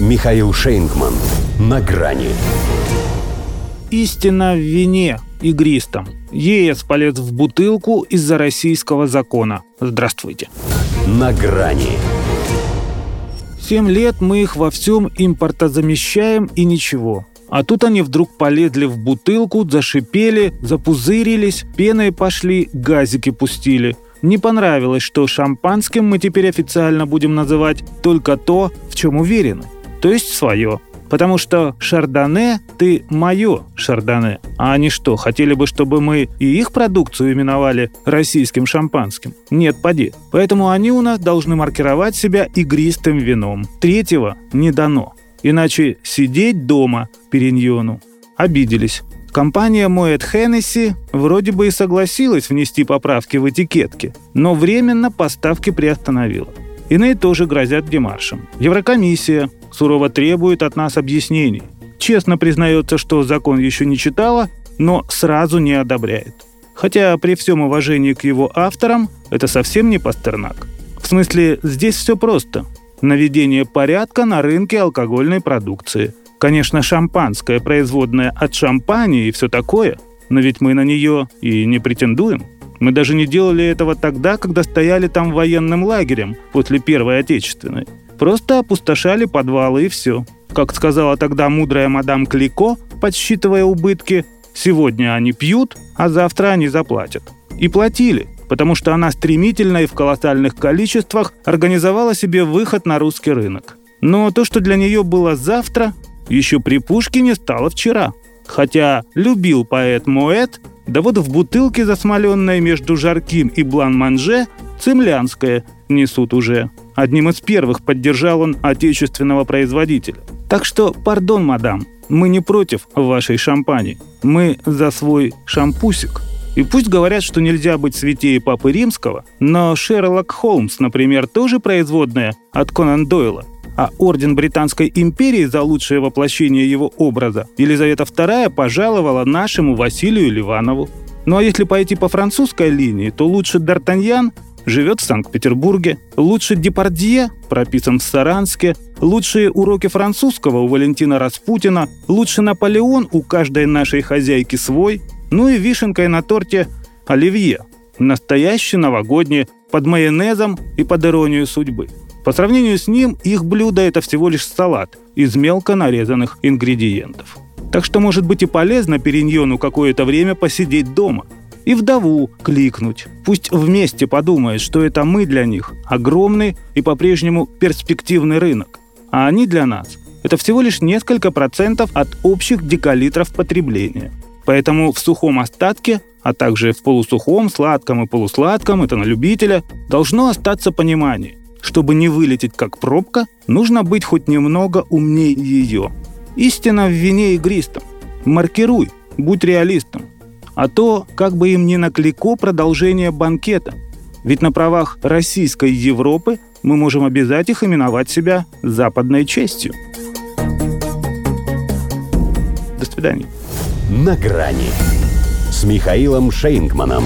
Михаил Шейнгман. На грани. Истина в вине игристом. ЕС полез в бутылку из-за российского закона. Здравствуйте. На грани. Семь лет мы их во всем импортозамещаем и ничего. А тут они вдруг полезли в бутылку, зашипели, запузырились, пеной пошли, газики пустили. Не понравилось, что шампанским мы теперь официально будем называть только то, в чем уверены. То есть свое. Потому что шардоне – ты мое шардоне. А они что, хотели бы, чтобы мы и их продукцию именовали российским шампанским? Нет, поди. Поэтому они у нас должны маркировать себя игристым вином. Третьего не дано. Иначе сидеть дома периньону. Обиделись. Компания Moet Hennessy вроде бы и согласилась внести поправки в этикетки, но временно поставки приостановила. Иные тоже грозят демаршем. Еврокомиссия сурово требует от нас объяснений. Честно признается, что закон еще не читала, но сразу не одобряет. Хотя при всем уважении к его авторам это совсем не Пастернак. В смысле, здесь все просто наведение порядка на рынке алкогольной продукции. Конечно, шампанское, производное от шампани и все такое, но ведь мы на нее и не претендуем. Мы даже не делали этого тогда, когда стояли там военным лагерем после Первой Отечественной. Просто опустошали подвалы и все. Как сказала тогда мудрая мадам Клико, подсчитывая убытки, сегодня они пьют, а завтра они заплатят. И платили потому что она стремительно и в колоссальных количествах организовала себе выход на русский рынок. Но то, что для нее было завтра, еще при Пушкине стало вчера. Хотя любил поэт Моэт, да вот в бутылке, засмоленной между Жарким и Блан-Манже, цемлянское несут уже. Одним из первых поддержал он отечественного производителя. Так что, пардон, мадам, мы не против вашей шампани. Мы за свой шампусик – и пусть говорят, что нельзя быть святее Папы Римского, но Шерлок Холмс, например, тоже производная от Конан Дойла. А Орден Британской империи за лучшее воплощение его образа Елизавета II пожаловала нашему Василию Ливанову. Ну а если пойти по французской линии, то лучше Д'Артаньян живет в Санкт-Петербурге, лучше Депардье прописан в Саранске, лучшие уроки французского у Валентина Распутина, лучше Наполеон у каждой нашей хозяйки свой, ну и вишенкой на торте оливье. Настоящий новогодний, под майонезом и под иронию судьбы. По сравнению с ним, их блюдо – это всего лишь салат из мелко нарезанных ингредиентов. Так что может быть и полезно периньону какое-то время посидеть дома. И вдову кликнуть. Пусть вместе подумает, что это мы для них огромный и по-прежнему перспективный рынок. А они для нас – это всего лишь несколько процентов от общих декалитров потребления – Поэтому в сухом остатке, а также в полусухом, сладком и полусладком, это на любителя, должно остаться понимание. Чтобы не вылететь как пробка, нужно быть хоть немного умнее ее. Истина в вине игристом. Маркируй, будь реалистом. А то, как бы им ни наклико продолжение банкета. Ведь на правах российской Европы мы можем обязать их именовать себя западной честью. До свидания на грани с Михаилом Шейнгманом.